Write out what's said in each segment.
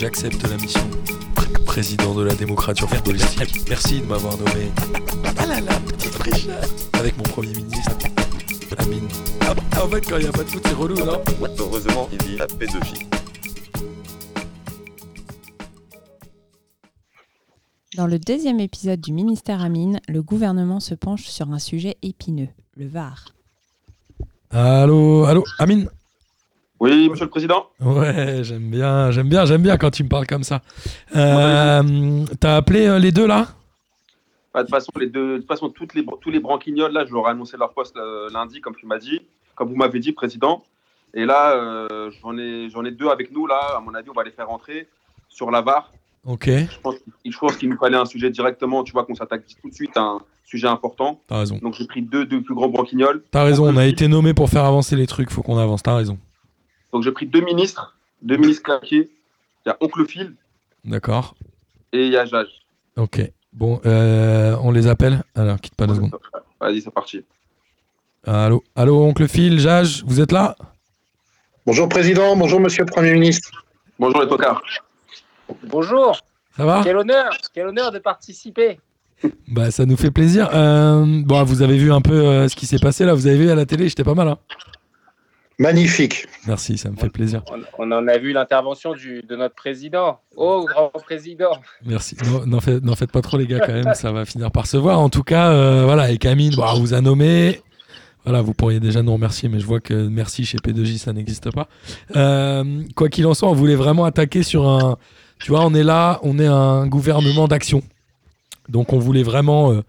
J'accepte la mission. Président de la démocratie Merci de m'avoir nommé. Ah là là, petite Avec mon premier ministre. Amine. Ah, en fait, quand il n'y a pas de foot, c'est relou, non? Heureusement, il dit la pédophilie. Dans le deuxième épisode du ministère Amine, le gouvernement se penche sur un sujet épineux, le VAR. Allô, allô, Amine? Oui, monsieur le président Ouais, j'aime bien, j'aime bien, j'aime bien quand tu me parles comme ça. Euh, T'as appelé euh, les deux là? Bah, de toute façon, les deux, de toute façon toutes les, tous les branquignoles, là, je leur ai annoncé leur poste euh, lundi, comme tu m'as dit, comme vous m'avez dit, président. Et là, euh, j'en ai, j'en ai deux avec nous, là. À mon avis, on va les faire rentrer sur la VAR. Ok. Je pense, je pense qu'il nous fallait un sujet directement, tu vois, qu'on s'attaque tout de suite à un sujet important. T'as raison. Donc j'ai pris deux, deux plus grands branquignoles. T'as raison, on a été nommé pour faire avancer les trucs, faut qu'on avance, t'as raison. Donc j'ai pris deux ministres, deux ministres claqués. Il y a Oncle Phil D'accord. et il y a Jage. Ok. Bon, euh, on les appelle Alors, quitte pas deux secondes. Vas-y, c'est parti. Allô, allô, oncle Phil, Jage, vous êtes là? Bonjour Président, bonjour Monsieur le Premier ministre. Bonjour les tocards. Bonjour, Ça va? Quel honneur, quel honneur de participer. Bah, ça nous fait plaisir. Euh, bon, vous avez vu un peu euh, ce qui s'est passé là, vous avez vu à la télé, j'étais pas mal. Hein Magnifique. Merci, ça me fait plaisir. On, on en a vu l'intervention de notre président. Oh, grand président. Merci. Non, N'en faites, pas trop, les gars, quand même. Ça va finir par se voir. En tout cas, euh, voilà, et Camille, bon, on vous a nommé. Voilà, vous pourriez déjà nous remercier, mais je vois que merci chez P2J, ça n'existe pas. Euh, quoi qu'il en soit, on voulait vraiment attaquer sur un. Tu vois, on est là, on est un gouvernement d'action. Donc, on voulait vraiment euh,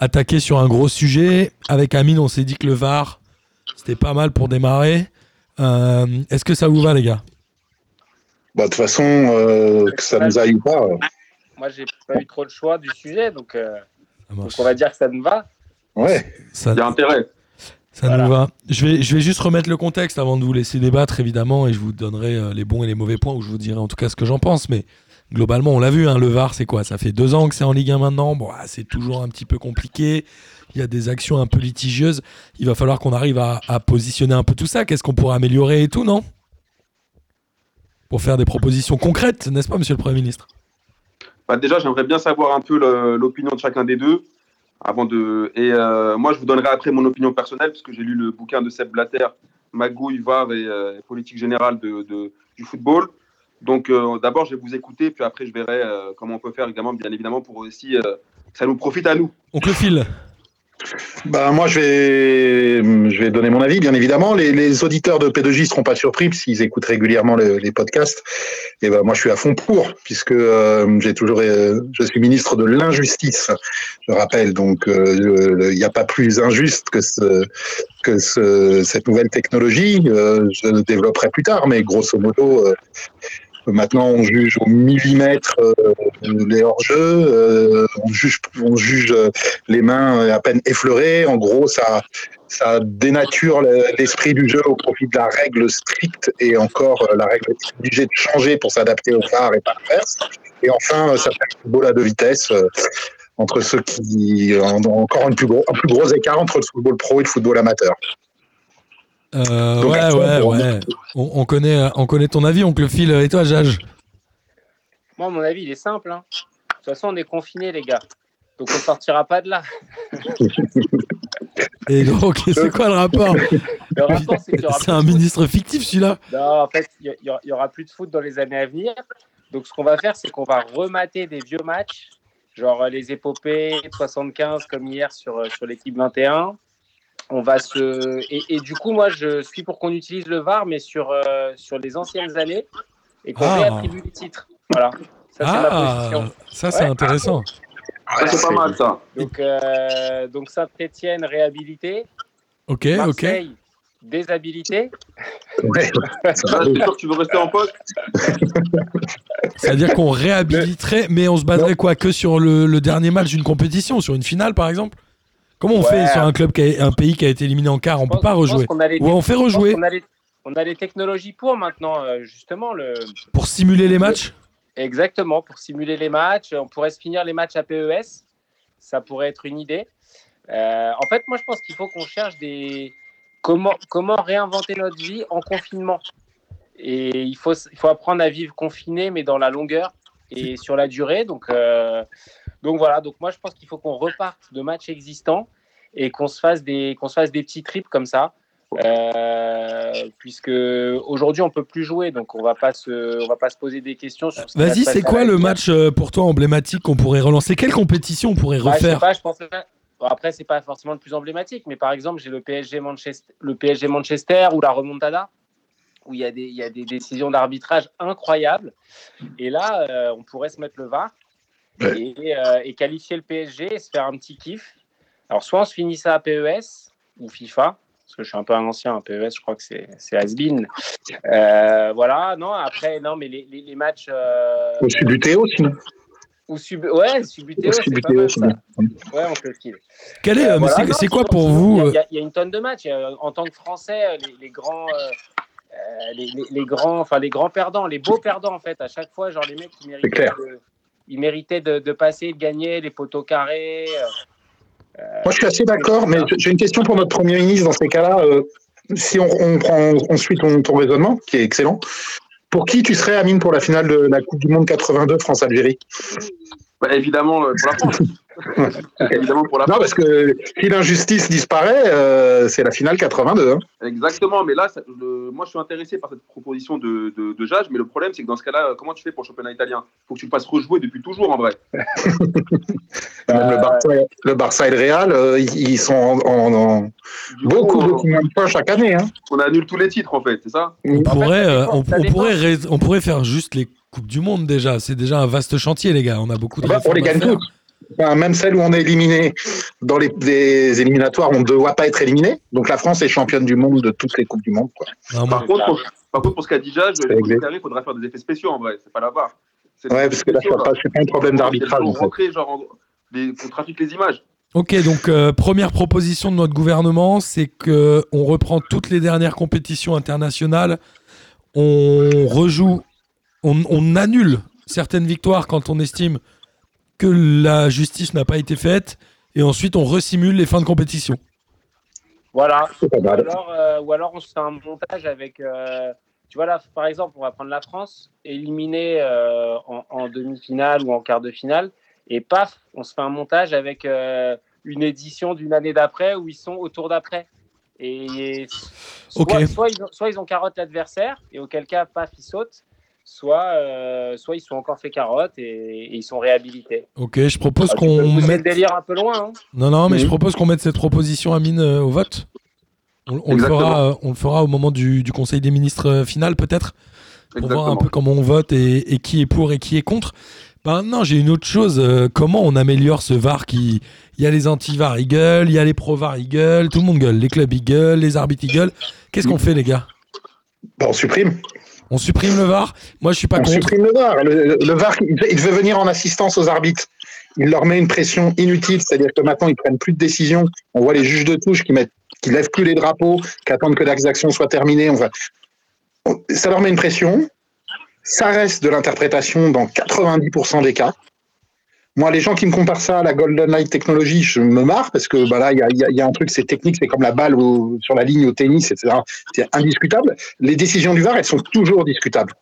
attaquer sur un gros sujet. Avec Amine, on s'est dit que le VAR, c'était pas mal pour démarrer. Euh, Est-ce que ça vous va, les gars? Bah, De toute façon, euh, que ça nous aille ou pas. euh, Moi, j'ai pas eu trop le choix du sujet, donc, euh, donc on va dire que ça me va. Ouais. Ça- Il y a intérêt. Ça Voilà. nous va. Je vais, je vais juste remettre le contexte avant de vous laisser débattre, évidemment, et je vous donnerai euh, les bons et les mauvais points, ou je vous dirai en tout cas ce que j'en pense. Mais globalement, on l'a vu, hein, le VAR, c'est quoi? Ça fait deux ans que c'est en Ligue 1 maintenant. Ah, c'est toujours un petit peu compliqué. Il y a des actions un peu litigieuses. Il va falloir qu'on arrive à, positionner un peu tout ça. Qu'est-ce qu'on pourrait améliorer et tout, non? Pour faire des propositions concrètes, n'est-ce pas, monsieur le Premier ministre? Bah, déjà, j'aimerais bien savoir un peu l'opinion de chacun des deux. Avant de... Et euh, moi, je vous donnerai après mon opinion personnelle, parce que j'ai lu le bouquin de Seb Blatter, Magouille, VAR et euh, politique générale du football. Donc, euh, d'abord, je vais vous écouter, puis après, je verrai euh, comment on peut faire, également, bien évidemment, pour aussi euh, que ça nous profite à nous. Oncle Phil Bah, moi, je vais, je vais donner mon avis, bien évidemment. Les, les auditeurs de P2J ne seront pas surpris s'ils écoutent régulièrement le- les podcasts. Et ben, moi, je suis à fond pour, puisque euh, j'ai toujours, euh, je suis ministre de l'injustice, je rappelle. Donc, euh, il n'y a pas plus injuste que, ce, que ce, cette nouvelle technologie. Euh, je le développerai plus tard, mais grosso modo, euh, maintenant, on juge au millimètre euh, les hors-jeux. euh, on juge, euh, les mains à peine effleurées. En gros, ça, dénature le- l'esprit du jeu au profit de la règle stricte et encore la règle obligée de changer pour s'adapter au phare et pas l'inverse. Et enfin, ça fait un football à deux vitesses entre ceux qui ont encore plus un plus gros écart entre le football pro et le football amateur. Euh, Donc, Ouais, ouais, ouais. On, on connaît, on connaît ton avis, Oncle Phil. Et toi, Jage Moi, mon avis, il est simple. hein. De toute façon, on est confinés, les gars. Donc, on sortira pas de là. Et donc, c'est quoi le rapport? Le rapport, c'est qu'il y aura C'est plus un ministre fictif, celui-là? Non, en fait, il y, y aura- plus de foot dans les années à venir. Donc, ce qu'on va faire, c'est qu'on va remater des vieux matchs, genre euh, les épopées 75 comme hier sur, euh, sur l'équipe 21. On va se et, et du coup, moi, je suis pour qu'on utilise le VAR, mais sur euh, sur les anciennes années et qu'on Ah. réattribue les titres. Voilà. Ça, c'est ma Ah, position. ça, c'est Ouais. intéressant. C'est pas mal, ça. Donc, euh, donc Saint-Étienne réhabilité, Ok, ok. Déshabilité. Ouais, ça sûr tu veux rester en poste C'est-à-dire qu'on réhabiliterait, mais on se baserait quoi Que sur le, le dernier match d'une compétition, sur une finale, par exemple? Comment on Ouais. fait sur un club, qui a- un pays qui a été éliminé en quart? On Je peut pas rejouer. les- Ou on fait rejouer qu'on a les- On a les technologies pour maintenant, euh, justement. Le... pour simuler les matchs? Exactement, pour simuler les matchs. On pourrait se finir les matchs à PES. Ça pourrait être une idée. Euh, en fait, moi, je pense qu'il faut qu'on cherche des. Comment, comment réinventer notre vie en confinement Et il faut, il faut apprendre à vivre confiné, mais dans la longueur et sur la durée. Donc, euh, donc voilà, donc moi je pense qu'il faut qu'on reparte de matchs existants et qu'on se fasse des, qu'on se fasse des petits trips comme ça. Euh, puisque aujourd'hui on peut plus jouer, donc on va pas se, on va pas se poser des questions. sur ce Vas-y, c'est quoi le match euh, pour toi emblématique qu'on pourrait relancer? Quelle compétition on pourrait Bah, je sais refaire? pas, je pense que- Bon, après, c'est pas forcément le plus emblématique, mais par exemple, j'ai le PSG Manchester, le PSG Manchester ou la remontada, où il y a des, il y a des décisions d'arbitrage incroyables. Et là, euh, on pourrait se mettre le VAR et, euh, et qualifier le PSG et se faire un petit kiff. Alors, soit on se finit ça à PES ou FIFA, parce que je suis un peu un ancien, un PES, je crois que c'est c'est has-been. Euh, voilà, non, après, non, mais les, les- les matchs. euh, Au Subutéo, sinon. ou sub... Ouais, Subutéo, c'est pas mal, ça. Ouais, on peut le filer. Quel est, euh, Voilà, c'est- non, c'est quoi sinon- pour vous Il y a- y, une tonne de matchs. En tant que Français, les, les grands, euh, euh, les, les- les grands, enfin les grands perdants, les beaux perdants en fait. À chaque fois, genre les mecs qui méritaient, clair. de, ils méritaient de, passer, de gagner les poteaux carrés. euh, Moi, je suis assez d'accord, mais j'ai une question pour notre Premier ministre dans ces cas-là. euh, si on, on prend ton, ton raisonnement, qui est excellent, pour qui tu serais, Amine, pour la finale de la Coupe du Monde 82 France-Algérie? Bah, évidemment, euh, pour la France. évidemment pour la Non, France. parce que si l'injustice disparaît, euh, c'est la finale 82. hein. Exactement, mais là, ça- le- moi je suis intéressé par cette proposition de, de, de Jage, mais le problème c'est que dans ce cas-là, euh, comment tu fais pour le championnat italien? Il faut que tu le fasses rejouer depuis toujours en vrai. Même le, Barça, le Barça et le Real, euh, ils, ils sont en, en- en Du beaucoup, coup, beaucoup moins de points chaque année. Hein. on annule tous les titres en fait, c'est ça? Pourrait, pourrait, on pourrait faire juste les Coupes du Monde déjà. C'est déjà un vaste chantier, les gars. On a beaucoup de Bah, on les gagne faire. toutes. Enfin, même celles où on est éliminé dans les, les éliminatoires, on ne doit pas être éliminé. Donc la France est championne du monde de toutes les Coupes du Monde. quoi. Non, moi, Par contre, pour, par contre, pour ce qu'a dit exact. il faudra faire des effets spéciaux en vrai, c'est pas la barre. Ouais, parce que là, c'est pas, pas un problème d'arbitrage. Qu'on trafique les images. Ok, donc euh, première proposition de notre gouvernement, c'est que on reprend toutes les dernières compétitions internationales, on rejoue, on, on annule certaines victoires quand on estime que la justice n'a pas été faite, et ensuite on resimule les fins de compétition. Voilà. Ou alors, euh, ou alors on se fait un montage avec. euh, tu vois là, par exemple, on va prendre la France, éliminée euh, en, en demi-finale ou en quart de finale, et paf, on se fait un montage avec euh, une édition d'une année d'après où ils sont au tour d'après. Et soit, ils ont, soit ils ont carotte l'adversaire, et auquel cas, paf, ils sautent, soit, euh, soit ils sont encore fait carotte et, et ils sont réhabilités. Ok, je propose Ah, qu'on le mette. délire un peu loin. hein. Non, non, mais je propose qu'on mette cette proposition à mine euh, au vote. On, on le fera, euh, on le fera au moment du, du Conseil des ministres euh, final, peut-être. pour voir un peu comment on vote et, et qui est pour et qui est contre. Ben non, j'ai une autre chose. euh, comment on améliore ce VAR qui. Il y a les anti-VAR, ils gueulent, il y a les pro-VAR, ils gueulent, tout le monde gueule. Les clubs, ils gueulent, les arbitres, ils gueulent. Qu'est-ce qu'on fait, les gars? On supprime. On supprime le VAR Moi, je suis pas On contre. supprime le VAR. Le, le VAR, il devait venir en assistance aux arbitres. Il leur met une pression inutile, c'est-à-dire que maintenant ils prennent plus de décisions. On voit les juges de touche qui mettent, qui lèvent plus les drapeaux, qui attendent que les actions soient terminées. On va- on- ça leur met une pression. Ça reste de l'interprétation dans 90% des cas. Moi, les gens qui me comparent ça à la Golden Light Technology, je me marre parce que bah là, il y y y a un truc, c'est technique, c'est comme la balle au- sur la ligne au tennis, etc. C'est indiscutable. Les décisions du VAR, elles sont toujours discutables.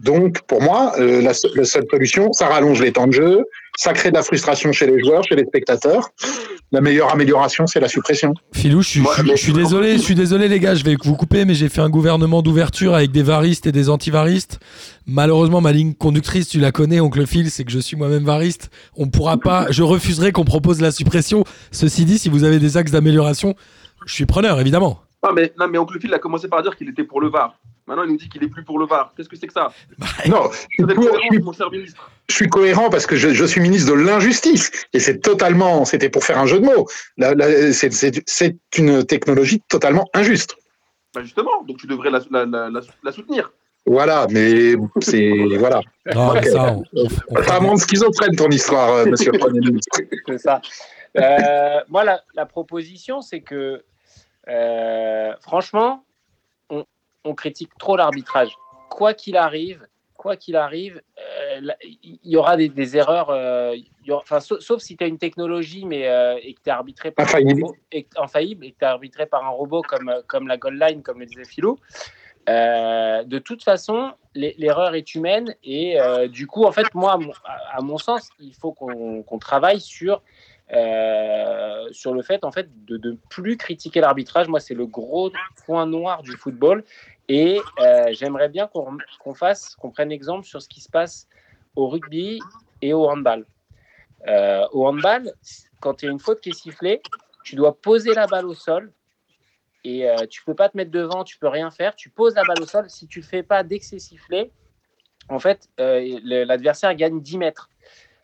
Donc, pour moi, euh, la, se- la seule solution, ça rallonge les temps de jeu, ça crée de la frustration chez les joueurs, chez les spectateurs. La meilleure amélioration, c'est la suppression. Filou, je suis, Moi, je suis- mais- je suis désolé, je suis désolé les gars, je vais vous couper, mais j'ai fait un gouvernement d'ouverture avec des varistes et des antivaristes. Malheureusement, ma ligne conductrice, tu la connais, oncle Phil, c'est que je suis moi-même variste. On pourra pas, je refuserai qu'on propose la suppression. Ceci dit, si vous avez des axes d'amélioration, je suis preneur, évidemment. Non, mais, non, mais Oncle Phil a commencé par dire qu'il était pour le VAR. Maintenant, il nous dit qu'il est plus pour le VAR. Qu'est-ce que c'est que ça Non, je suis, Vous êtes pour- cohérent, je suis- mon cher ministre. je suis cohérent parce que je, je suis ministre de l'injustice. Et c'est totalement, c'était pour faire un jeu de mots. La- la- c'est- une technologie totalement injuste. Bah, justement, donc tu devrais la, la, la, la- la soutenir. Voilà, mais c'est. Voilà. Non, mais Ok. ça, on, Ça montre schizophrène ton histoire, euh, monsieur le Premier ministre. C'est ça. Euh, moi, la, la proposition, c'est que, euh, franchement, on, critique trop l'arbitrage. Quoi qu'il arrive, quoi qu'il arrive, euh, il y aura des, des erreurs. euh, il y aura- enfin, sauf, sauf si tu as une technologie mais, euh, et que tu es arbitré par Infaillible. un robot, et, infaillible et que tu es arbitré par un robot comme, comme la Gold Line, comme le disait Philo. de toute façon, l'erreur est humaine et du coup, en fait, moi, à mon, sens, il faut qu'on travaille sur, euh, sur le fait, en fait, de ne plus critiquer l'arbitrage. Moi, c'est le gros point noir du football et j'aimerais bien qu'on fasse, qu'on prenne exemple sur ce qui se passe au rugby et au handball. au handball, quand il y a une faute qui est sifflée, tu dois poser la balle au sol et euh, tu peux pas te mettre devant, tu peux rien faire. Tu poses la balle au sol. Si tu le fais pas dès que c'est sifflé, en fait, euh, l'adversaire gagne 10 mètres.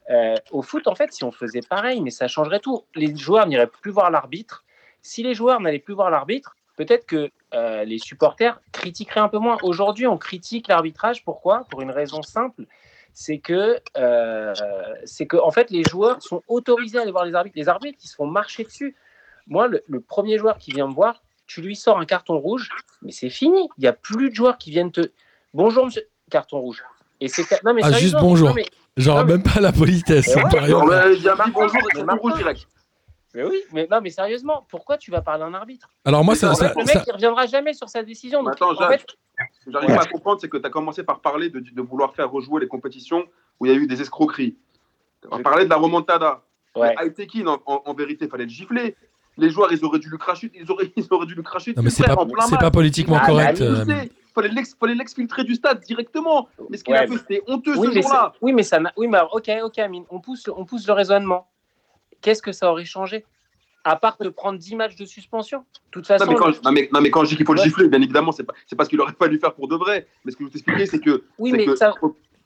Euh, au foot, en fait, si on faisait pareil, mais ça changerait tout. Les joueurs n'iraient plus voir l'arbitre. Si les joueurs n'allaient plus voir l'arbitre, peut-être que les supporters critiqueraient un peu moins. Aujourd'hui, on critique l'arbitrage. Pourquoi? Pour une raison simple c'est que, c'est que en fait, les joueurs sont autorisés à aller voir les arbitres. Les arbitres, ils se font marcher dessus. Moi, le premier joueur qui vient me voir, tu lui sors un carton rouge, mais c'est fini. Il n'y a plus de joueurs qui viennent te. Bonjour, monsieur. Carton rouge. Et c'est. Non, mais ah, juste bonjour. Genre, même pas la politesse. il y a un bonjour et c'est rouge direct. Mais oui, mais non, mais sérieusement, pourquoi tu vas parler à un arbitre? Alors moi, ça, le mec, il reviendra jamais sur sa décision. attends, en fait... ce que j'arrive pas à comprendre, c'est que tu as commencé par parler de, de, vouloir faire rejouer les compétitions où il y a eu des escroqueries. On parlait de la remontada. Ouais. En, en, en, vérité, il fallait le gifler les joueurs, ils auraient dû le cracher, ils auraient, ils auraient dû le cracher. Non, mais c'est pas, politiquement ah, correct. Euh, il fallait l'exfiltrer du stade directement. Mais ce qu'il a fait, c'était honteux ce jour-là. Oui, mais ça, oui, mais ok, ok, Amine, on pousse, on pousse le raisonnement. Qu'est-ce que ça aurait changé à part de prendre 10 matchs de suspension? De toute façon. Non, mais quand, non, mais, non, mais quand je dis qu'il faut le gifler, bien évidemment, c'est pas, c'est parce qu'il aurait fallu faire pour de vrai. Mais ce que je veux t'expliquer, c'est que, oui, mais ça...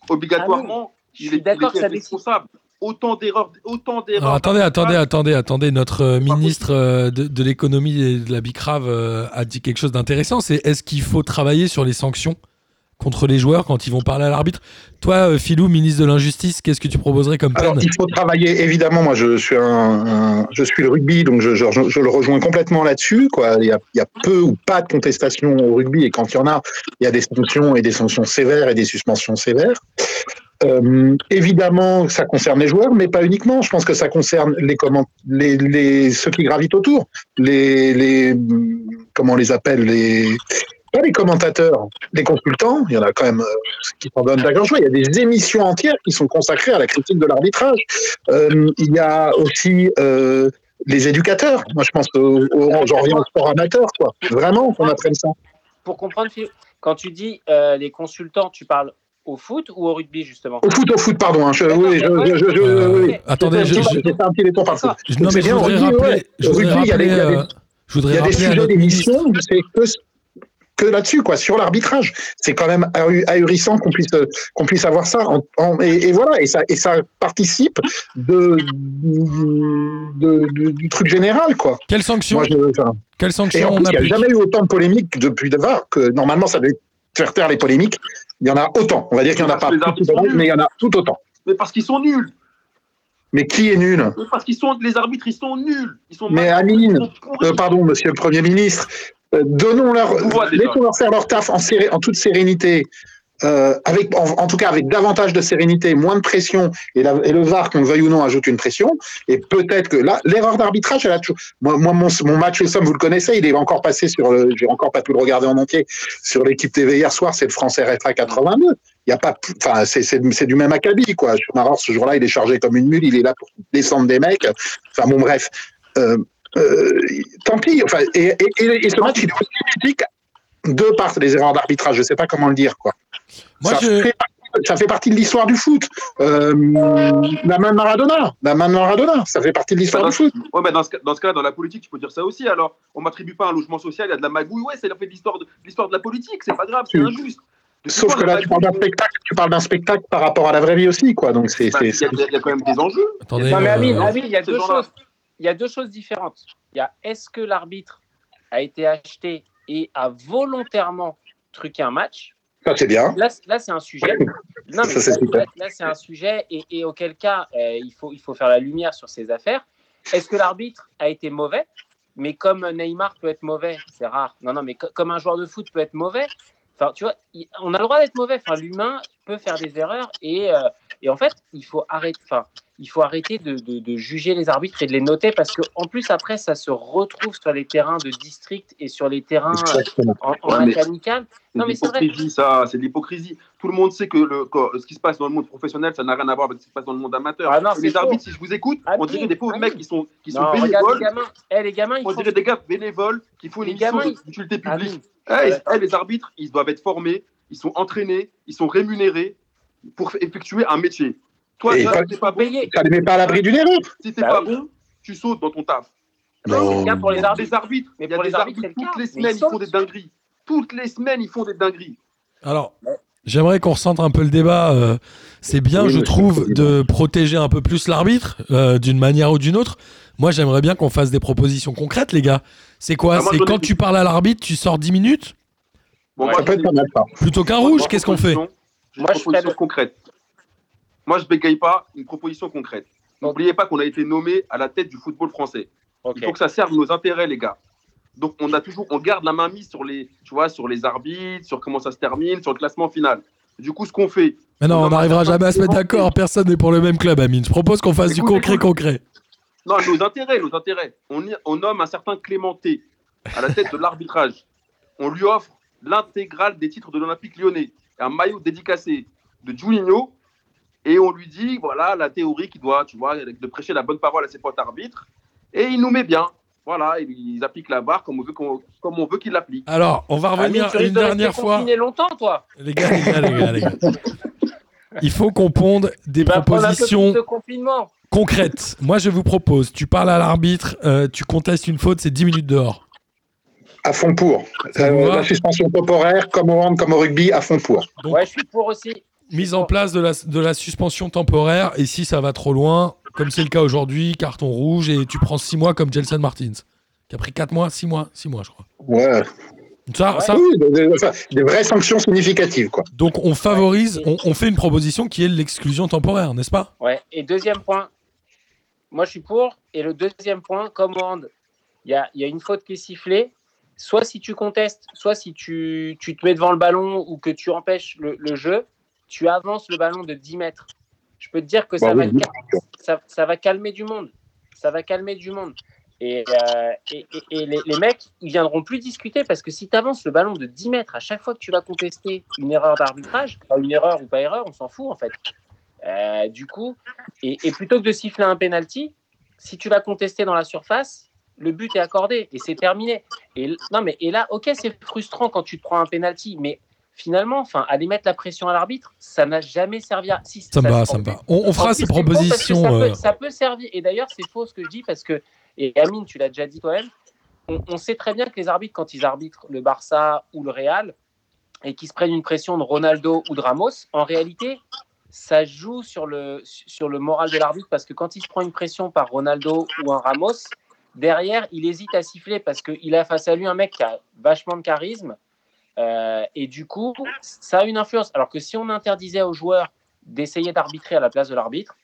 obligatoirement, ah, il, est, il est responsable autant d'erreurs. Autant d'erreurs. attendez, attendez, attendez, attendez. Notre euh, ministre euh, de, l'économie et de la Bicrave euh, a dit quelque chose d'intéressant. C'est est-ce qu'il faut travailler sur les sanctions? Contre les joueurs quand ils vont parler à l'arbitre. Toi, Philou, ministre de l'Injustice, qu'est-ce que tu proposerais comme peine Il faut travailler, évidemment. Moi, je suis, un, je suis le rugby, donc je, je, le rejoins complètement là-dessus. Il, y a, il y a peu ou pas de contestation au rugby, et quand il y en a, il y a des sanctions et des sanctions sévères et des suspensions sévères. Euh, évidemment, ça concerne les joueurs, mais pas uniquement. Je pense que ça concerne les, comment, les, les ceux qui gravitent autour, les, les comment on les appelle, les pas les commentateurs, les consultants. Il y en a quand même euh, qui s'en donnent d'accord Il y a des émissions entières qui sont consacrées à la critique de l'arbitrage. Euh, il y a aussi euh, les éducateurs. Moi, je pense que j'en reviens au sport amateur, quoi. Vraiment, qu'on apprenne ça. Pour comprendre, quand tu dis euh, les consultants, tu parles au foot ou au rugby, justement? Au foot, au foot, pardon. Attendez, je, un petit par Non, mais je voudrais rappeler. Je voudrais rappeler. Il y a des sujets d'émission, c'est que que là-dessus, quoi, sur l'arbitrage. C'est quand même ahurissant qu'on puisse qu'on puisse avoir ça. En, et, et, voilà, et ça et ça participe de, de, de du truc général, quoi. Quelle sanction Quelle sanction on Il n'y a jamais eu autant de polémiques depuis Devar que normalement ça devait faire taire les polémiques. Il y en a autant. On va dire qu'il n'y en a pas mais il y en a tout autant. Mais parce qu'ils sont nuls. Mais qui est nul? Parce qu'ils sont les arbitres, ils sont nuls. Ils sont mais Amine, euh, pardon, Monsieur le Premier ministre, donnons-leur, laissons-leur faire leur taf en, en toute sérénité. Euh, avec, en, tout cas avec davantage de sérénité, moins de pression, et, le VAR, qu'on le veuille ou non, ajoute une pression. Et peut-être que là, l'erreur d'arbitrage, elle a toujours. Moi, moi mon, mon, match somme, vous le connaissez, il est encore passé sur le. J'ai encore pas pu le regarder en entier sur l'équipe TV hier soir, c'est le français RFA 82. Il y a pas, enfin, c'est du même acabit, quoi. Maror, ce jour-là, il est chargé comme une mule, il est là pour descendre des mecs. Enfin, bon, bref. Euh, euh, tant pis. Enfin, et, et, et, ce match, il est aussi critique de par les erreurs d'arbitrage. Je sais pas comment le dire, quoi. Moi, ça, je... fait, ça, fait, partie de l'histoire du foot. Euh, la main de Maradona, la main de Maradona, ça fait partie de l'histoire du foot. Ouais, bah dans ce, dans ce cas-là, dans la politique, tu peux dire ça aussi. Alors, on m'attribue pas un logement social, il y a de la magouille. Ouais, c'est fait l'histoire de l'histoire de la politique. C'est pas grave, c'est injuste. Sauf que là, tu parles d'un spectacle, tu parles d'un spectacle par rapport à la vraie vie aussi, quoi. Donc c'est. Bah, il y, a quand même des enjeux. Attendez, non, mais Amine, euh... il y a deux choses. Il y a deux choses différentes. Il y a est-ce que l'arbitre a été acheté et a volontairement truqué un match? Ça, c'est bien. Là, là c'est un sujet. Non, mais là, là c'est un sujet et, et auquel cas, euh, il, faut, il faut faire la lumière sur ces affaires. Est-ce que l'arbitre a été mauvais? Mais comme Neymar peut être mauvais, c'est rare. Non, non, mais comme un joueur de foot peut être mauvais, enfin, tu vois, on a le droit d'être mauvais. Enfin, l'humain peut faire des erreurs et, euh, et en fait, il faut arrêter. Enfin, il faut arrêter de, de- de juger les arbitres et de les noter parce que en plus après ça se retrouve sur les terrains de district et sur les terrains euh, Exactement. en, en Ouais, mais- Non, mais c'est vrai. l'hypocrisie, ça. C'est de l'hypocrisie. Tout le monde sait que le, que ce qui se passe dans le monde professionnel, ça n'a rien à voir avec ce qui se passe dans le monde amateur. Ah non, les faux. arbitres, si je vous écoute, on dirait des pauvres Amine. mecs qui sont, qui sont Non, regarde les bénévoles. gamins. Eh, les gamins, ils On font dirait des gars bénévoles qui font une Les de- d'utilité Ah, publique. oui. Eh, Ouais. eh, les arbitres, ils doivent être formés, ils sont entraînés, ils sont rémunérés pour effectuer un métier. Toi, Et toi, pas- bon, payés. Ça ne met pas à l'abri d'une erreur. si t'es Bah pas bon, tu sautes dans ton taf. Non, c'est le cas pour les arbitres. des arbitres, Mais il y a pour des les arbitres, arbitres toutes les semaines, ils ils font sont- des dingueries. Toutes les semaines, ils font des dingueries. Alors, j'aimerais qu'on recentre un peu le débat. euh, c'est bien, Oui, je trouve, de protéger un peu plus l'arbitre euh, d'une manière ou d'une autre. Moi, j'aimerais bien qu'on fasse des propositions concrètes, les gars. C'est quoi? Ah, C'est quand tu parles à l'arbitre, tu sors 10 minutes? Bon, moi, plutôt qu'un rouge Qu'est-ce qu'on fait? Une Moi, je proposition concrète. Moi, je bégaye pas une proposition concrète. N'oubliez pas qu'on a été nommé à la tête du football français. Il faut que ça serve nos intérêts, les gars. Donc, on a toujours, on garde la main mise sur les, tu vois, sur les arbitres, sur comment ça se termine, sur le classement final. Du coup, ce qu'on fait, Mais non, On n'arrivera jamais à se mettre d'accord. Personne n'est pour le même club, Amine. Je propose qu'on fasse du concret, écoute. concret. non, nos intérêts, nos intérêts. On, y- on nomme un certain Clémenté à la tête de l'arbitrage. On lui offre l'intégrale des titres de l'Olympique lyonnais, un maillot dédicacé de Juninho, et on lui dit, voilà, la théorie qui doit, tu vois, de prêcher la bonne parole à ses potes arbitres, et il nous met bien. Voilà, ils appliquent la barre comme on veut qu'on- comme on veut qu'ils l'appliquent. Alors, on va Amine, revenir risques une de rester dernière fois. confiné longtemps, toi. Les gars, les gars, les gars, les gars. Il faut qu'on ponde des Tu vas prendre un peu propositions plus de confinement. concrètes. Moi, je vous propose, tu parles à l'arbitre, euh, tu contestes une faute, c'est 10 minutes dehors. À fond pour. Ça vous Euh, va la suspension temporaire, comme au hand, comme au rugby, à fond pour. Donc- Ouais, je suis pour aussi. Mise en place de la, de la suspension temporaire, et si ça va trop loin, comme c'est le cas aujourd'hui, carton rouge, et tu prends 6 mois comme Jelson Martins, qui a pris 4 mois, 6 mois, 6 mois, je crois. Ouais. Ça, Ouais. ça, Oui, des, vraies sanctions significatives, quoi. donc on favorise, on, on fait une proposition qui est l'exclusion temporaire, n'est-ce pas? Ouais. Et deuxième point, moi je suis pour. Et le deuxième point, hand, il y a, il y a une faute qui est sifflée. Soit si tu contestes, soit si tu, tu te mets devant le ballon ou que tu empêches le, le jeu, tu avances le ballon de 10 mètres. Je peux te dire que ça, Bah va, oui, cal- ça, va calmer du monde. Ça va calmer du monde. Et, euh, les, mecs, ils viendront plus discuter parce que si tu avances le ballon de 10 mètres à chaque fois que tu vas contester une erreur d'arbitrage, une erreur ou pas erreur, on s'en fout en fait. Euh, du coup, et, plutôt que de siffler un penalty, si tu vas contester dans la surface, le but est accordé et c'est terminé. Et, non, mais, et là, ok, c'est frustrant quand tu te prends un penalty, mais finalement, enfin, aller mettre la pression à l'arbitre, ça n'a jamais servi à. Si, Ça me va, ça me va. On, fera ces propositions. Ça, euh, peut, ça peut servir. Et d'ailleurs, c'est faux ce que je dis parce que, et Amine, tu l'as déjà dit toi-même, on, on sait très bien que les arbitres, quand ils arbitrent le Barça ou le Real, et qu'ils se prennent une pression de Ronaldo ou de Ramos, en réalité, ça joue sur le, sur le moral de l'arbitre parce que quand il se prend une pression par Ronaldo ou un Ramos, derrière, il hésite à siffler parce qu'il a face à lui un mec qui a vachement de charisme. Euh, et du coup, ça a une influence. Alors que si on interdisait aux joueurs d'essayer d'arbitrer à la place de l'arbitre,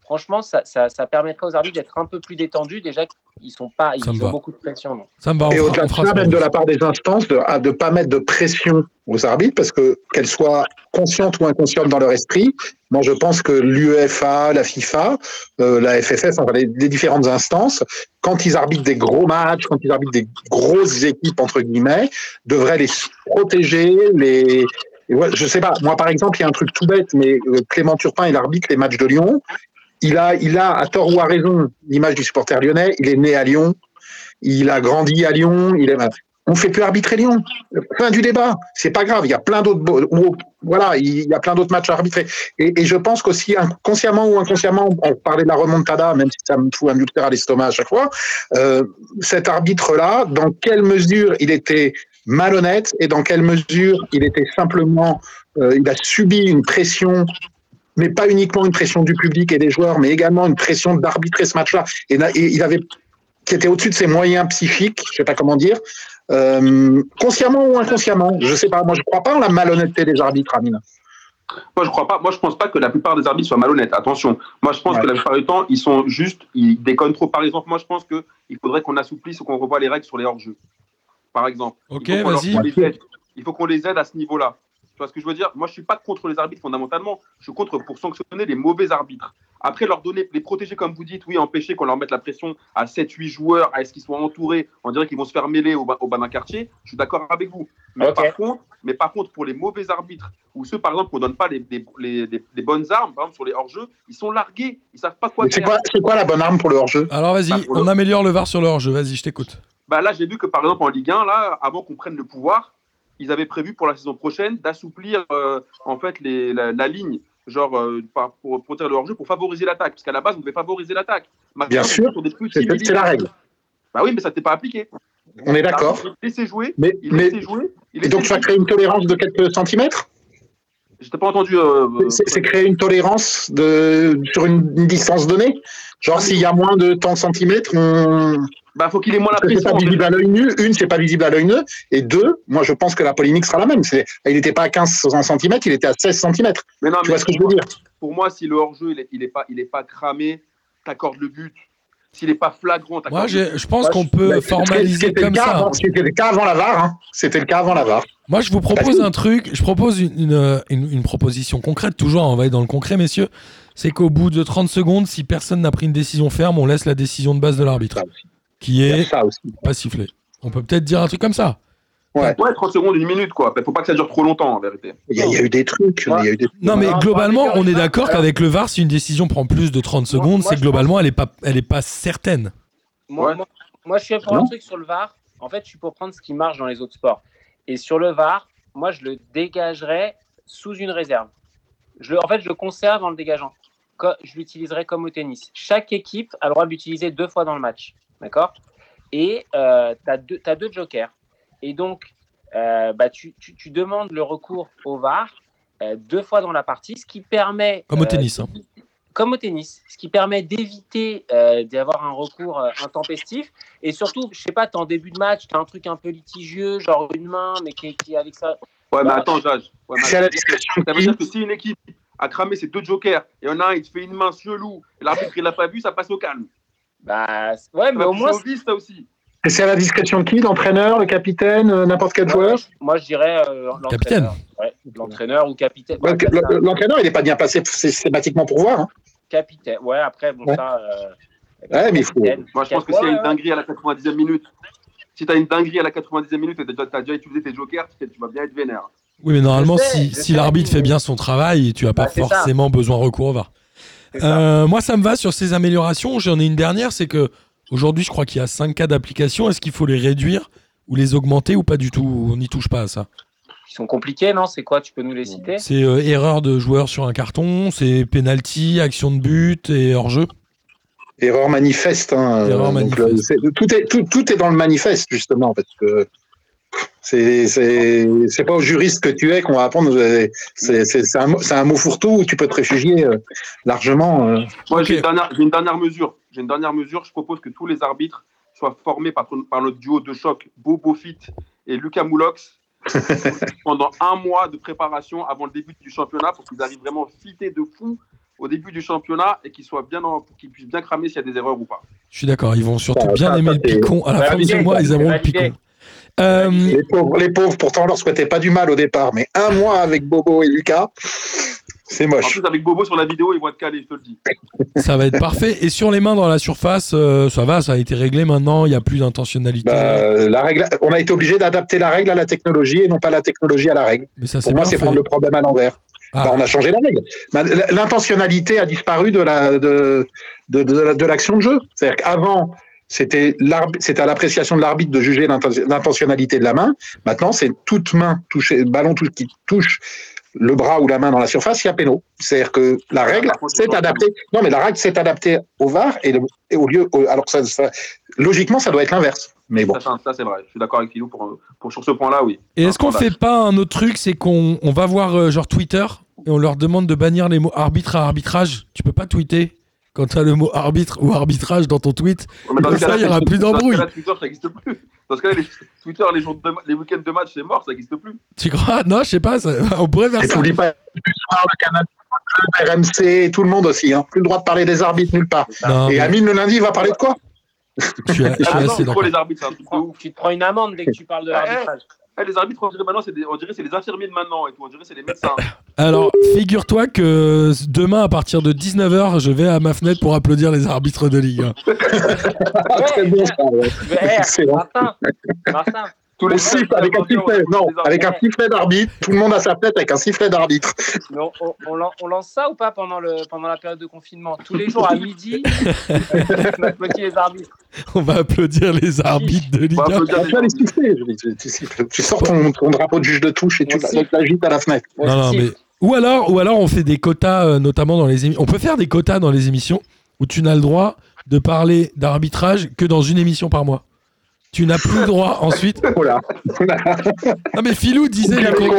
franchement, ça, ça, ça permettrait aux arbitres d'être un peu plus détendus. Déjà, ils sont pas, ils ont va. beaucoup de pression. non. Ça me va. Et au-delà de ça, même de la part des instances, de ne pas mettre de pression aux arbitres, parce que qu'elles soient conscientes ou inconscientes dans leur esprit, moi je pense que l'UEFA, la FIFA, euh, la FFF, enfin les, les différentes instances, quand ils arbitrent des gros matchs, quand ils arbitrent des grosses équipes, entre guillemets, devraient les protéger, les... Je sais pas, moi par exemple, il y a un truc tout bête, mais euh, Clément Turpin, il arbitre les matchs de Lyon. Il a, il a, à tort ou à raison, l'image du supporter lyonnais. Il est né à Lyon, il a grandi à Lyon. On fait plus arbitrer Lyon. Fin du débat. C'est pas grave. Il y a plein d'autres, voilà, il y a plein d'autres matchs à arbitrer. Et, et je pense qu'aussi, consciemment ou inconsciemment, on parlait de la remontada, même si ça me fout un ulcère à l'estomac à chaque fois. euh, cet arbitre-là, dans quelle mesure il était malhonnête et dans quelle mesure il était simplement, euh, il a subi une pression mais pas uniquement une pression du public et des joueurs, mais également une pression d'arbitrer ce match-là. Et, il avait, qui était au-dessus de ses moyens psychiques, je sais pas comment dire, euh, consciemment ou inconsciemment, je sais pas. Moi, je crois pas en la malhonnêteté des arbitres, Amine. Moi, je crois pas. Moi, je pense pas que la plupart des arbitres soient malhonnêtes. Attention. Moi, je pense Ouais. que la plupart du temps, ils sont juste, ils déconnent trop. Par exemple, moi, je pense que il faudrait qu'on assouplisse ou qu'on revoie les règles sur les hors-jeux. Par exemple. Ok, Il faut qu'on leur- vas-y. qu'on les aide. Il faut qu'on les aide à ce niveau-là. Tu vois ce que je veux dire? Moi, je suis pas contre les arbitres fondamentalement. Je suis contre pour sanctionner les mauvais arbitres. Après, leur donner, les protéger, comme vous dites, oui, empêcher qu'on leur mette la pression à 7-8 joueurs, à ce qu'ils soient entourés, on dirait qu'ils vont se faire mêler au, bas- au bas d'un quartier. Je suis d'accord avec vous. Mais, par contre, mais par contre, pour les mauvais arbitres, ou ceux, par exemple, qu'on ne donne pas les, les- les- les- les bonnes armes, par exemple, sur les hors-jeux, ils sont largués. Ils savent pas quoi Mais C'est faire. quoi, c'est quoi la bonne arme pour le hors-jeu? Alors vas-y, Bah, le- on améliore le VAR sur le hors-jeu. Vas-y, je t'écoute. Bah là, j'ai vu que par exemple en Ligue 1, là, avant qu'on prenne le pouvoir, ils avaient prévu pour la saison prochaine d'assouplir euh, en fait les, la, la ligne, genre euh, pour, tirer le hors-jeu, pour favoriser l'attaque, parce qu'à la base on devait favoriser l'attaque. Bien sûr, C'est la règle. Bah oui, mais ça t'est pas appliqué. On est d'accord. Il laissait jouer. Mais, Il mais laissait jouer. Il et donc jouer. créer une tolérance de quelques centimètres? Je t'ai pas entendu. euh, C'est c'est créer une tolérance de, sur une, une distance donnée? Genre, s'il y a moins de tant de centimètres, on... Bah faut qu'il ait moins la que c'est pression. pas visible à l'œil nu. Une, c'est pas visible à l'œil nu. Et deux, moi, je pense que la polémique sera la même. C'est- Il n'était pas à 15 cm, il était à 16 cm. Mais non, Tu mais vois ce que je veux dire? pour moi, si le hors-jeu il est, il est pas, il est pas cramé, t'accordes le but. S'il est pas flagrant, t'accordes Moi, je pense qu'on peut Bah, formaliser comme le cas ça. avant- C'était le cas avant la VAR. hein. C'était le cas avant la VAR. Moi, je vous propose un truc. Je propose une, une, euh, une- une proposition concrète. Toujours, on va être dans le concret, messieurs. C'est qu'au bout de 30 secondes, si personne n'a pris une décision ferme, on laisse la décision de base de l'arbitre, aussi. Qui Il est ça aussi. pas sifflé. On peut peut-être dire un truc comme ça. Ouais, 30 secondes, une minute, quoi. Faut pas que ça dure trop longtemps, en vérité. Il y, a, il y a eu des trucs. Ouais. il y a eu des- Non, mais globalement, on est d'accord qu'avec le VAR, si une décision prend plus de 30 Moi- secondes, c'est globalement, elle est pas, elle est pas certaine. Moi, Ouais. moi, moi, je suis pour Non. un truc sur le VAR. En fait, je suis pour prendre ce qui marche dans les autres sports. Et sur le VAR, moi, je le dégagerais sous une réserve. Je le, en fait, je le conserve en le dégageant. Je l'utiliserai comme au tennis. Chaque équipe a le droit de l'utiliser deux fois dans le match. D'accord? Et tu as, deux t'as deux jokers. Et donc, euh, bah, tu, tu- tu demandes le recours au VAR euh, deux fois dans la partie, ce qui permet. Comme au euh, tennis, hein. comme au tennis, ce qui permet d'éviter euh, d'avoir un recours euh, intempestif. Et surtout, je sais pas, tu en début de match, tu as un truc un peu litigieux, genre une main, mais qui, qui est avec ça. Ouais, mais Bah, attends, Jage. Ouais, mais la Ça veut dire que si une équipe a cramé ses deux jokers, et en a un, il te fait une main chelou, et l'arbitre, il l'a pas vu, ça passe au calme. Bah, ouais, mais au moins. au vice, ça aussi. Et c'est à la discrétion de qui L'entraîneur, le capitaine, euh, n'importe quel Moi, joueur moi, je dirais euh, Capitaine. l'entraîneur. Ouais, l'entraîneur ou capitaine. Ouais, le- L'entraîneur, il n'est pas bien passé systématiquement pour voir. hein. capitaine. Ouais, après, bon, Ouais. ça. euh, Ouais, mais il faut-. Moi, je pense que s'il y a une dinguerie à la 90e minute, si tu as une dinguerie à la 90e minute et tu as déjà utilisé tes jokers, tu vas bien être vénère. Oui, mais normalement, sais, si, l'arbitre fait bien son travail, tu n'as pas Bah, c'est ça. forcément besoin de recours au VAR. Euh, moi, ça me va sur ces améliorations. J'en ai une dernière, c'est que aujourd'hui, je crois qu'il y a 5 cas d'application. Est-ce qu'il faut les réduire ou les augmenter ou pas du tout? On n'y touche pas à ça. Ils sont compliqués, non? C'est quoi? Tu peux nous les citer? C'est euh, erreur de joueur sur un carton, c'est penalty, action de but et hors-jeu. Erreur manifeste. hein. Erreur Donc, manifeste. le- c'est- tout, est, tout, tout est dans le manifeste, justement, parce que c'est pas au juriste que tu es qu'on va apprendre. C'est un, mot- c'est un mot fourre-tout où tu peux te réfugier euh, largement. euh. Moi, j'ai une, dernière- j'ai une dernière mesure. J'ai une dernière mesure. Je propose que tous les arbitres soient formés par, par notre duo de choc Bobo Fit et Lucas Moulox pendant un mois de préparation avant le début du championnat pour qu'ils arrivent vraiment fités de fou au début du championnat et qu'ils soient bien en- pour qu'ils puissent bien cramer s'il y a des erreurs ou pas. Je suis d'accord, ils vont surtout Ça, bien ça, aimer ça, le picon. À la fin validé, mois, ils aimeront le picon. Euh, Les pauvres, les pauvres, pourtant, on leur souhaitait pas du mal au départ, mais un mois avec Bobo et Lucas, c'est En moche. plus, avec Bobo sur la vidéo, ils vont être calés, je te le dis. ça va être parfait. Et sur les mains dans la surface, euh, ça va, ça a été réglé maintenant. Il n'y a plus d'intentionnalité. Bah, la règle, on a été obligé d'adapter la règle à la technologie et non pas la technologie à la règle. Mais ça, c'est Pour moi, c'est prendre le problème à l'envers. Ah. Bah, on a changé la règle. Bah, L'intentionnalité a disparu de la de de, de, la- de l'action de jeu. C'est-à-dire qu'avant c'était à l'appréciation de l'arbitre de juger l'inten- l'intentionnalité de la main. Maintenant, c'est toute main touchée, ballon qui touche le bras ou la main dans la surface, il y a péno. C'est-à-dire que la règle par contre, s'est adaptée. Non, mais la règle s'est adaptée au VAR et, le- et au lieu. au- alors que ça, ça- logiquement, ça doit être l'inverse. Mais bon. Ça, c'est vrai. Je suis d'accord avec Philou pour, pour sur ce point-là, oui. Et est-ce qu'on fait pas un autre truc C'est qu'on on va voir euh, genre Twitter et on leur demande de bannir les mots arbitre à arbitrage. Tu peux pas tweeter quand tu as le mot arbitre ou arbitrage dans ton tweet. Ouais, dans ça, il y aura plus d'embrouille. Twitter, ça n'existe plus. Dans ce cas-là, les, Twitter, les, jours de, les week-ends de match, c'est mort, ça n'existe plus. Tu crois? Non, je sais pas. ça- on pourrait faire Et ça. pas du soir, le Canada, le RMC, tout le monde aussi. Hein. Plus le droit de parler des arbitres nulle part. Non, Et mais Amine le lundi, il va parler de quoi? Je suis, je suis Ah non, assez d'accord. les arbitres, c'est un Tu truc te, de prends, ouf. tu te prends une amende dès que tu parles de Ouais. l'arbitrage. Eh, les arbitres, on dirait maintenant, c'est des, on dirait c'est les infirmiers de maintenant et tout. On dirait c'est les médecins. Alors, figure-toi que demain, à partir de 19h, je vais à ma fenêtre pour applaudir les arbitres de Ligue 1. Très bon, ça, ouais. Martin, Martin, Tous Le siffle avec un sifflet, non, avec un sifflet d'arbitre. Tout le monde a sa fête avec un sifflet d'arbitre. mais on, on- on lan- on lance ça ou pas pendant, le, pendant la période de confinement? Tous les jours à midi, on applaudit les arbitres. On va applaudir les arbitres de Ligue On va 1. applaudir Tu les les dis, Tu, tu siffles. Tu sors ton, ton drapeau de juge de touche et tu l'agites à la fenêtre. On Non, non, mais... Ou alors, ou alors on fait des quotas, euh, notamment dans les émissions. On peut faire des quotas dans les émissions où tu n'as le droit de parler d'arbitrage que dans une émission par mois. Tu n'as plus le droit ensuite. Non mais Philou disait, les, con-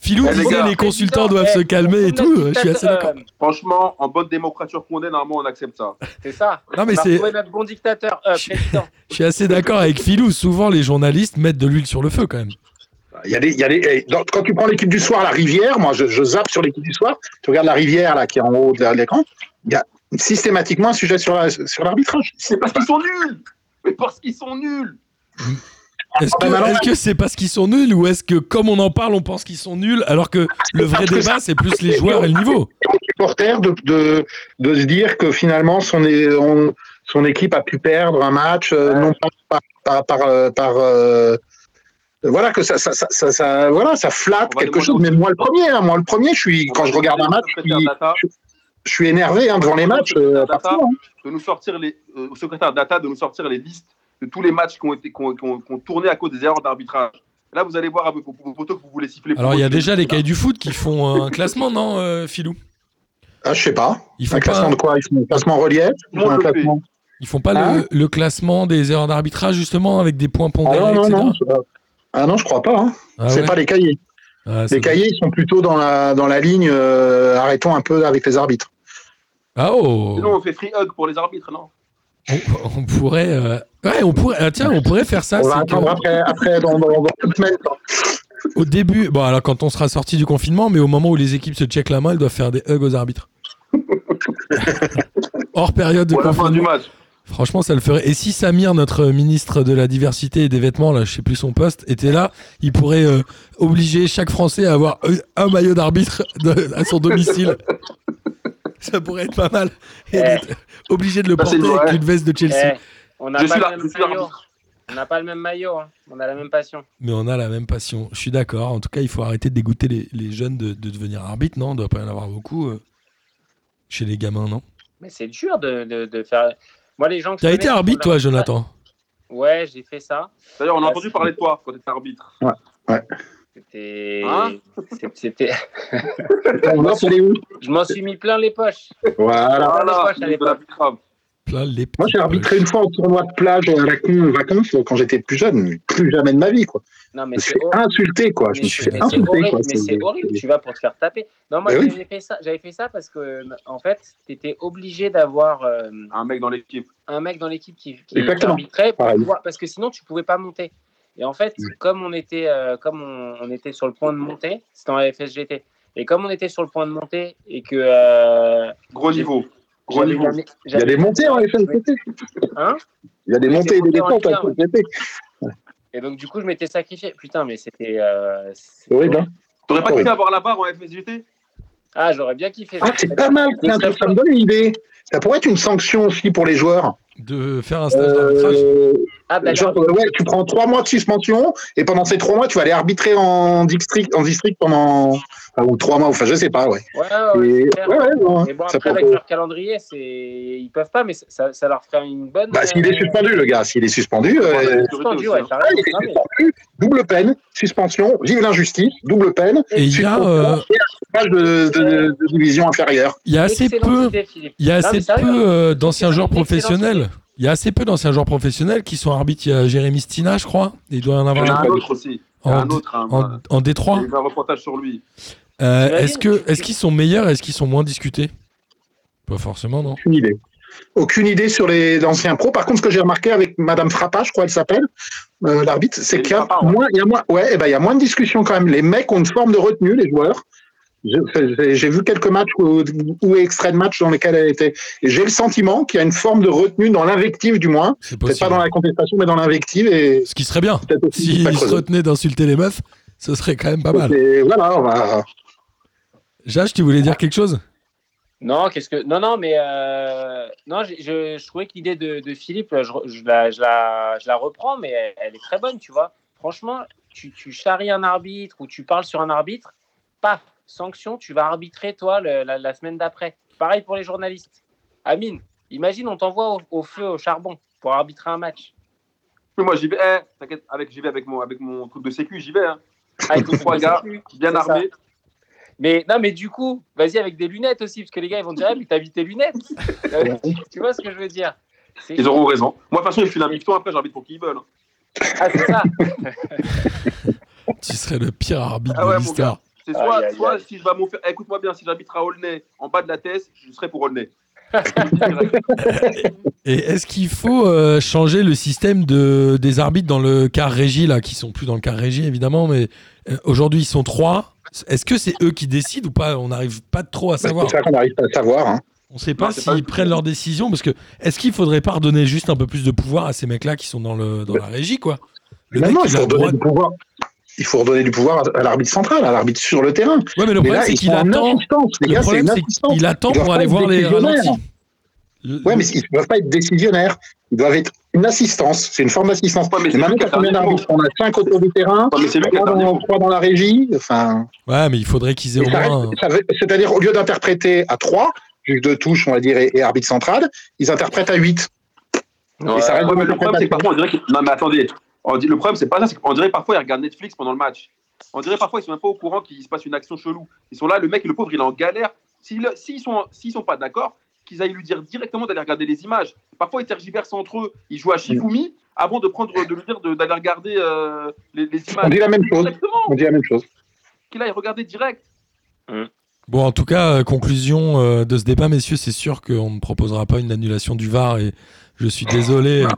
Philou Eh, les disait gars. les consultants doivent eh, se calmer et tout. Je suis assez d'accord. euh, Franchement, en bonne démocrature qu'on est, normalement, on accepte ça. C'est ça. Non mais on a c'est, notre bon dictateur, euh, président. je suis assez d'accord avec Philou. Souvent les journalistes mettent de l'huile sur le feu quand même. Il y a des, il y a des, eh, dans- quand tu prends l'équipe du soir, la rivière, moi je, je zappe sur l'équipe du soir, tu regardes la rivière là qui est en haut de l'écran, il y a systématiquement un sujet sur la- sur l'arbitrage. C'est parce qu'ils sont nuls Mais parce qu'ils sont nuls. Est-ce que Ah, est-ce que c'est parce qu'ils sont nuls ou est-ce que comme on en parle on pense qu'ils sont nuls alors que le vrai débat c'est plus les joueurs et le niveau. supporter de, de, de se dire que finalement son, é- on- son équipe a pu perdre un match, euh, non pas par, par, par, euh, par, euh, voilà que ça, ça, ça, ça, ça- voilà, ça flatte quelque chose. Mais moi le premier, hein, moi le premier, je suis quand je regarde un match, je suis, je suis énervé hein, devant les matchs. euh, hein. de nous sortir les, euh, au secrétaire data de nous sortir les listes de tous les matchs qui ont, été, qui ont, qui ont- qui ont tourné à cause des erreurs d'arbitrage. Là, vous allez voir avec vos, vos poteaux que vous voulez siffler. Alors il y a déjà les cahiers du foot qui font un classement non euh, Philou? Ah, je sais pas. Ils Un font classement pas de quoi? Ils font un classement relief Ils font un classement? ils font pas Hein? le, le classement des erreurs d'arbitrage justement avec des points Ah pondérés non, non, etc. non. Ah non, je crois pas. Hein. Ah c'est ouais pas les cahiers. Ah, Les cahiers, ils sont plutôt dans la, dans la ligne. euh, arrêtons un peu avec les arbitres. Ah oh Sinon, on fait free hug pour les arbitres, non? On, on pourrait euh, ouais on pourrait ah, tiens on pourrait faire ça on va c'est attendre que- après, après dans, dans, dans une semaine. au début bon alors quand on sera sorti du confinement mais au moment où les équipes se checkent la main elles doivent faire des hugs aux arbitres hors période de Ou à la fin du confinement match. Franchement, ça le ferait. Et si Samir, notre ministre de la diversité et des vêtements, là, je sais plus son poste, était là, il pourrait euh, obliger chaque Français à avoir un- un maillot d'arbitre de- à son domicile. ça pourrait être pas mal. Et Eh. d'être obligé de le porter avec une veste de Chelsea. Eh, on n'a pas. On pas le même maillot. hein. On a la même passion. Mais on a la même passion. Je suis d'accord. En tout cas, il faut arrêter de dégoûter les, les jeunes de, de devenir arbitre, non? Il doit pas y en avoir beaucoup euh, chez les gamins, non? Mais c'est dur de, de, de faire. Moi, les gens que Tu as je été arbitre, toi, Jonathan? Ouais, j'ai fait ça. D'ailleurs, on a entendu parler de toi quand tu étais arbitre. C'était. Hein C'était. On va aller où Je m'en suis mis plein les poches. Voilà. Voilà, poche à de l'époque. l'arbitre grave. Plein les Moi, j'ai arbitré poches. une fois au tournoi de plage à la con en vacances quand j'étais plus jeune. mais Plus jamais de ma vie, quoi. Non, Je mais me suis fait horrible. insulter, quoi. Je Mais me suis c'est fait insulter, horrible, quoi. mais c'est horrible. Tu vas pour te faire taper. Non, moi oui. j'avais fait ça. J'avais fait ça parce que en fait, tu étais obligé d'avoir euh, Un mec dans l'équipe. un mec dans l'équipe qui, qui arbitrait pour pouvoir- parce que sinon tu pouvais pas monter. Et en fait, Oui. comme on était euh, comme on, on était sur le point de monter, c'était en FSGT. Et comme on était sur le point de monter et que euh, Gros niveau. Gros niveau. gagné- Il y a des montées en FNCT. Hein Il y a des Oui, montées et des descentes en FNCT. Et donc du coup, je m'étais sacrifié. Putain, mais c'était. euh, C'est horrible, hein T'aurais pas kiffé avoir la barre en FSGT Ah, j'aurais bien kiffé. Ah, c'est pas mal. tiens, ça, ça me donne une idée. Ça pourrait être une sanction aussi pour les joueurs. De faire un stage d'arbitrage. Euh, Ah, bah, genre, ouais, tu prends trois mois de suspension et pendant ces trois mois, tu vas aller arbitrer en district, en district pendant enfin, ou trois mois. Enfin, je sais pas, ouais. ouais, ouais, ouais, Et- ouais, ouais, non, Mais bon, ça après, peut- avec leur calendrier, c'est... ils peuvent pas, mais ça, ça leur ferait une bonne. Bah, s'il est euh, suspendu, le gars, s'il est suspendu, euh, suspendu, ouais, ah, il est suspendu, double peine, suspension, vive l'injustice, double peine, Et il y a, euh, de, de- de division inférieure. il y a assez peu. Il y a assez peu euh, d'anciens joueurs professionnels. Il y a assez peu d'anciens joueurs professionnels qui sont arbitres. Il y a Jérémy Stina, je crois. Il doit y en Il avoir y en a un un autre aussi. En un autre. un- en, en Détroit. Il y a eu un reportage sur lui. Euh, est-ce que est-ce qu'ils sont meilleurs Est-ce qu'ils sont moins discutés? Pas forcément, non. Aucune idée. Aucune idée sur les anciens pros. Par contre, ce que j'ai remarqué avec Madame Frappa, je crois qu'elle s'appelle, euh, l'arbitre, c'est Et qu'il y a moins, il y a moins, ouais, eh ben, il y a moins de discussion quand même. Les mecs ont une forme de retenue, les joueurs. J'ai vu quelques matchs ou, ou extraits de matchs dans lesquels elle était. Et j'ai le sentiment qu'il y a une forme de retenue dans l'invective, du moins. C'est Peut-être pas dans la contestation, mais dans l'invective. Et Ce qui serait bien. S'il pas se retenait d'insulter les meufs, ce serait quand même pas mal. Et voilà, on va. Jage, tu voulais dire quelque chose? Non, qu'est-ce que non non mais euh, non je, je, je trouvais que l'idée de, de Philippe je, la, je, la, je la reprends mais elle, elle est très bonne tu vois franchement tu, tu charries un arbitre ou tu parles sur un arbitre paf sanction tu vas arbitrer toi le- la, la semaine d'après pareil pour les journalistes Amine imagine on t'envoie au, au feu au charbon pour arbitrer un match Mais moi, j'y vais. eh, T'inquiète, avec, j'y vais avec mon, avec mon truc de sécu, j'y vais. Hein. avec Deux, trois gars, bien ça. armés. mais non mais du coup vas-y avec des lunettes aussi parce que les gars ils vont dire ah, mais t'as mis tes lunettes? Tu vois ce que je veux dire? C'est Ils auront raison. Moi, de toute façon, ils filent un micton après, j'invite pour qui ils veulent. hein. Ah, c'est ça. Tu serais le pire arbitre Ah ouais, de l'histoire. C'est soit, Aïe, aïe, soit aïe. si je vais faire. Écoute-moi bien, si j'habite à Aulnay, en bas de la Thèse, je serai pour Aulnay. Et est-ce qu'il faut euh, changer le système de, des arbitres dans le quart régie, là, qui sont plus dans le quart régie, évidemment, mais euh, aujourd'hui, ils sont trois. Est-ce que c'est eux qui décident ou pas? On n'arrive pas trop à Bah, savoir. C'est ça qu'on n'arrive pas à savoir. Hein. On ne sait pas s'ils prennent leurs décisions, parce que est-ce qu'il faudrait pas redonner juste un peu plus de pouvoir à ces mecs-là qui sont dans, le, dans la régie, quoi? Le Non, mec, non, il faut le droit redonner du pouvoir. Il faut redonner du pouvoir à, l'arbitre central, à l'arbitre sur le terrain. Ouais, mais le Mais problème, c'est qu'il attend. Les gars, problème, qu'il attend pour aller voir les ralentis. Le- Ouais, mais ils ne doivent pas être décisionnaires. Ils doivent être une assistance. C'est une forme d'assistance. Ouais, mais maintenant, t'as combien d'arbitres On a cinq autour du terrain, le dernier dans, mot. trois dans la régie. Enfin, Ouais, mais il faudrait qu'ils aient au moins. c'est-à-dire au lieu d'interpréter à trois, juge de touche, on va dire, et, et arbitre central, ils interprètent à huit. Ouais, ça reste ouais, mais le problème, c'est que parfois, on dirait qu'ils- Non, mais attendez. On dit... Le problème, c'est pas ça. c'est qu'on dirait parfois, ils regardent Netflix pendant le match. On dirait parfois, ils sont même pas au courant qu'il se passe une action chelou. Ils sont là, le mec, le pauvre, il est en galère. S'ils s'ils sont, s'ils sont pas d'accord, qu'ils aillent lui dire directement d'aller regarder les images. Parfois, ils tergiversent entre eux. Ils jouent à Shifumi avant de prendre, de lui dire de- d'aller regarder euh, les, les On images. dit la même chose. Exactement. On dit la même chose. Qu'il aille regarder direct. Bon, en tout cas, euh, conclusion euh, de ce débat, messieurs, c'est sûr qu'on ne proposera pas une annulation du VAR et je suis désolé, euh,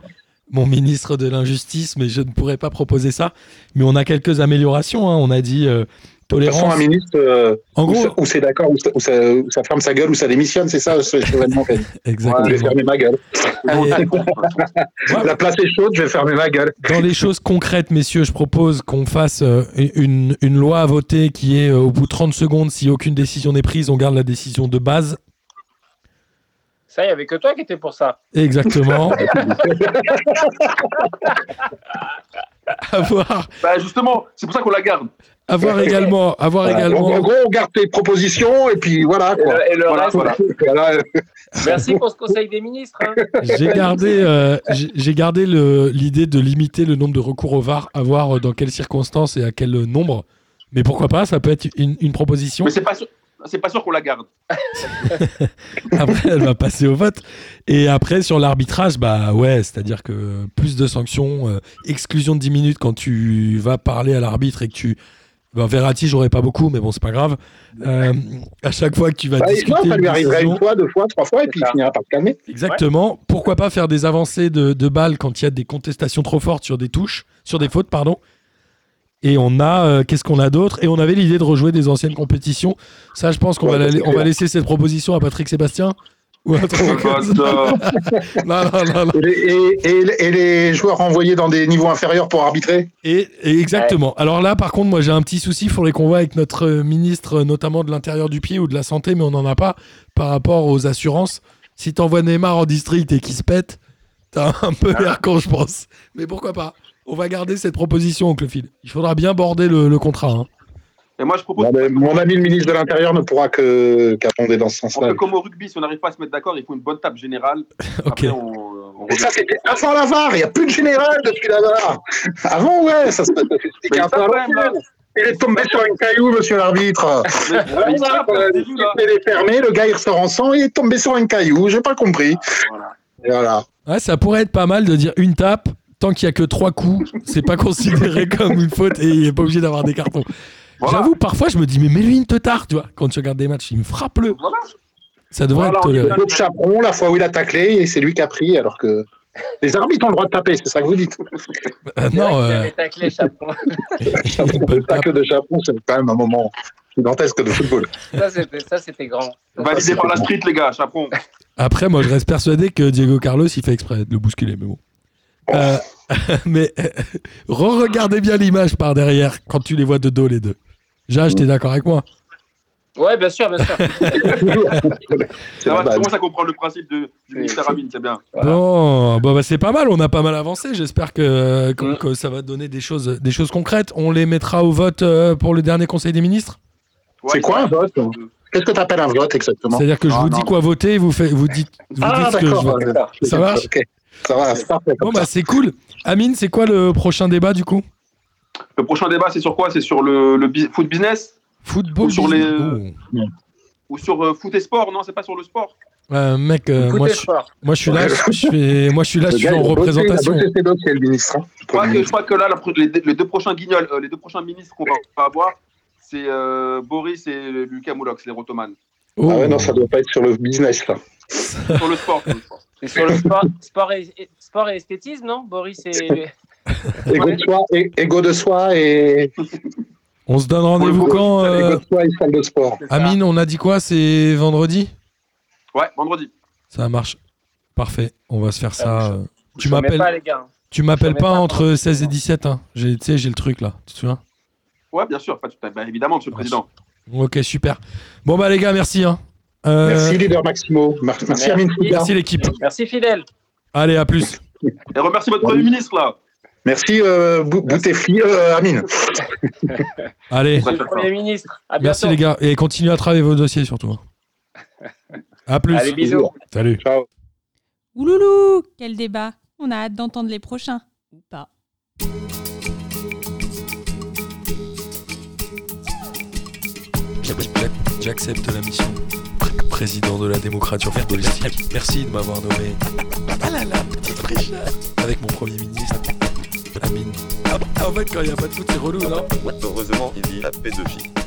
mon ministre de l'injustice, mais je ne pourrais pas proposer ça. Mais on a quelques améliorations. hein. On a dit euh, De toute façon, tolérance. un ministre, euh, En gros, ou c'est d'accord, ou, ça- ferme sa gueule, ou ça démissionne, c'est ça, ce dit. Je vais exactement. fermer ma gueule. Et- La place est chaude, je vais fermer ma gueule. Dans les choses concrètes, messieurs, je propose qu'on fasse euh, une, une loi à voter qui est au bout de 30 secondes, si aucune décision n'est prise, on garde la décision de base. Ça, il n'y avait que toi qui étais pour ça. Exactement. avoir, Bah, justement, c'est pour ça qu'on la garde. avoir également, avoir Voilà. également. Donc, en gros, on garde tes propositions, et puis voilà. Et Quoi. le, et le Voilà, reste, voilà. Voilà. merci pour ce conseil des ministres. hein. J'ai gardé, euh, j'ai j'ai gardé le- l'idée de limiter le nombre de recours au VAR, à voir euh, dans quelles circonstances et à quel nombre. Mais pourquoi pas, ça peut être une, une proposition. Mais c'est pas sûr. C'est pas sûr qu'on la garde. Après, elle va passer au vote. Et après, sur l'arbitrage, bah ouais, c'est-à-dire que plus de sanctions, euh, exclusion de 10 minutes quand tu vas parler à l'arbitre et que tu. Ben, Verratti, j'aurais pas beaucoup, mais bon, c'est pas grave. Euh, à chaque fois que tu vas Bah, discuter. non, ça lui une arriverait une fois, deux fois, trois fois, et puis il finira par se calmer. Exactement. Pourquoi pas faire des avancées de, de balles quand il y a des contestations trop fortes sur des touches, sur des fautes, pardon. Et on a, euh, qu'est-ce qu'on a d'autre? Et on avait l'idée de rejouer des anciennes compétitions. Ça, je pense qu'on Ouais, va, la- c'est on va clair. laisser cette proposition à Patrick Sébastien. Ou un truc comme ça. Non, non, non, non. Et les, et- et- et les joueurs envoyés dans des niveaux inférieurs pour arbitrer? Et, et exactement. Alors là, par contre, moi, j'ai un petit souci. Il faudrait qu'on voit avec notre ministre, notamment de l'intérieur du pied ou de la santé, mais on n'en a pas par rapport aux assurances. Si t'envoies Neymar en district et qu'il se pète, t'as un peu l'air con, je pense. Mais pourquoi pas? On va garder cette proposition, oncle Phil. Il faudra bien border le, le contrat. hein. Et moi, je propose. Ben, Mon ami le ministre de l'Intérieur ne pourra que qu'attendre dans ce sens-là. fait comme au rugby, si on n'arrive pas à se mettre d'accord, il faut une bonne table générale. Ok. Après, on, on Mais revient. ça, c'était avant la VAR, il n'y a plus de général depuis la VAR. Avant, ouais, ça se l'ancienne. là. Il est tombé sur un caillou, monsieur l'arbitre. Il est fermé, le gars il ressort en sang, il est tombé sur un caillou, j'ai pas compris. Voilà. Et voilà. Ouais, ça pourrait être pas mal de dire une tape. Tant qu'il y a que trois coups, c'est pas considéré comme une faute et il est pas obligé d'avoir des cartons. Voilà. J'avoue, parfois, je me dis, mais mets-lui une teutard, tu vois, quand tu regardes des matchs, il me frappe le. Voilà. Ça devrait Voilà, être est Le chaperon, la fois où il a taclé, et c'est lui qui a pris, alors que les arbitres ont le droit de taper, c'est ça que vous dites. Euh, non, euh, taclé Chaperon. Le tacle de chaperon, c'est quand même un moment. gigantesque de football. Ça, c'était, ça, c'était grand. Validé par la street, les gars, chaperon. Après, moi, je reste persuadé que Diego Carlos, il fait exprès de le bousculer, mais bon. Euh, mais euh, re-regardez bien l'image par derrière quand tu les vois de dos, les deux. Jage, t'es d'accord avec moi? Ouais, bien sûr, bien sûr. C'est tu commences à comprendre le principe de, du ministère c'est bien. Voilà. Bon, bon bah, c'est pas mal, on a pas mal avancé. J'espère que, que- Mm. que ça va donner des choses, des choses concrètes. On les mettra au vote euh, pour le dernier Conseil des ministres? Ouais, C'est quoi un vote? Qu'est-ce que tu appelles un vote exactement? C'est-à-dire que je Non, vous non. dis quoi voter, vous, fait, vous dites, vous Ah, dites ce que je d'accord. veux. euh, Ça Ok. Ça va, c'est parfait. Bon, bah c'est cool. Amine, c'est quoi le prochain débat du coup? Le prochain débat, c'est sur quoi? C'est sur le, foot business? Football Ou sur business. les- ou sur euh, foot et sport Non, c'est pas sur le sport? Euh, mec, euh, moi, je, moi je suis là, je suis, moi je suis là, je suis en bossé, représentation. Bossé ministre. hein. Je crois, que, je crois que là, la les, les deux prochains guignols, euh, les deux prochains ministres qu'on va va avoir, c'est euh, Boris et Lucas Moulox, les Rotoman. Oh. Ah ouais, non, ça doit pas être sur le business, là. Sur le sport. sur le sport. Et sur le sport, sport, et, et- sport et esthétisme, non Boris et. Égo de soi, é- égo de soi et. On se donne rendez-vous quand euh, Égo de soi et salle de sport. C'est. Amine, on a dit quoi C'est vendredi? Ouais, vendredi. Ça marche. Parfait. On va se faire Ça euh. Tu m'appelles pas, les gars. tu m'appelles pas pas, entre 16 et 17 hein. Tu sais, j'ai le truc là. Tu te souviens? Ouais, bien sûr. bah, évidemment, monsieur le président. OK, super. Bon bah les gars, merci hein. Euh, Merci, leader Maximo. Merci, Merci. Merci l'équipe. Merci, fidèle. Allez, à plus. Et remercie votre Premier ministre, là. Merci, euh, Bou- Boutefli, euh, Amine. Allez. Monsieur le. Premier ministre. À Merci les gars et continuez à travailler vos dossiers surtout. À plus. Allez, bisous. Salut. Ciao. Ouloulou, quel débat On a hâte d'entendre les prochains. Ou pas. J'accepte la mission. Président de la démocratie footballistique. Merci de m'avoir nommé. Ah là là, petite. Avec mon premier ministre. Amine. Ah, en fait, quand il n'y a pas de foot, c'est relou, non? Heureusement, il dit la P2J.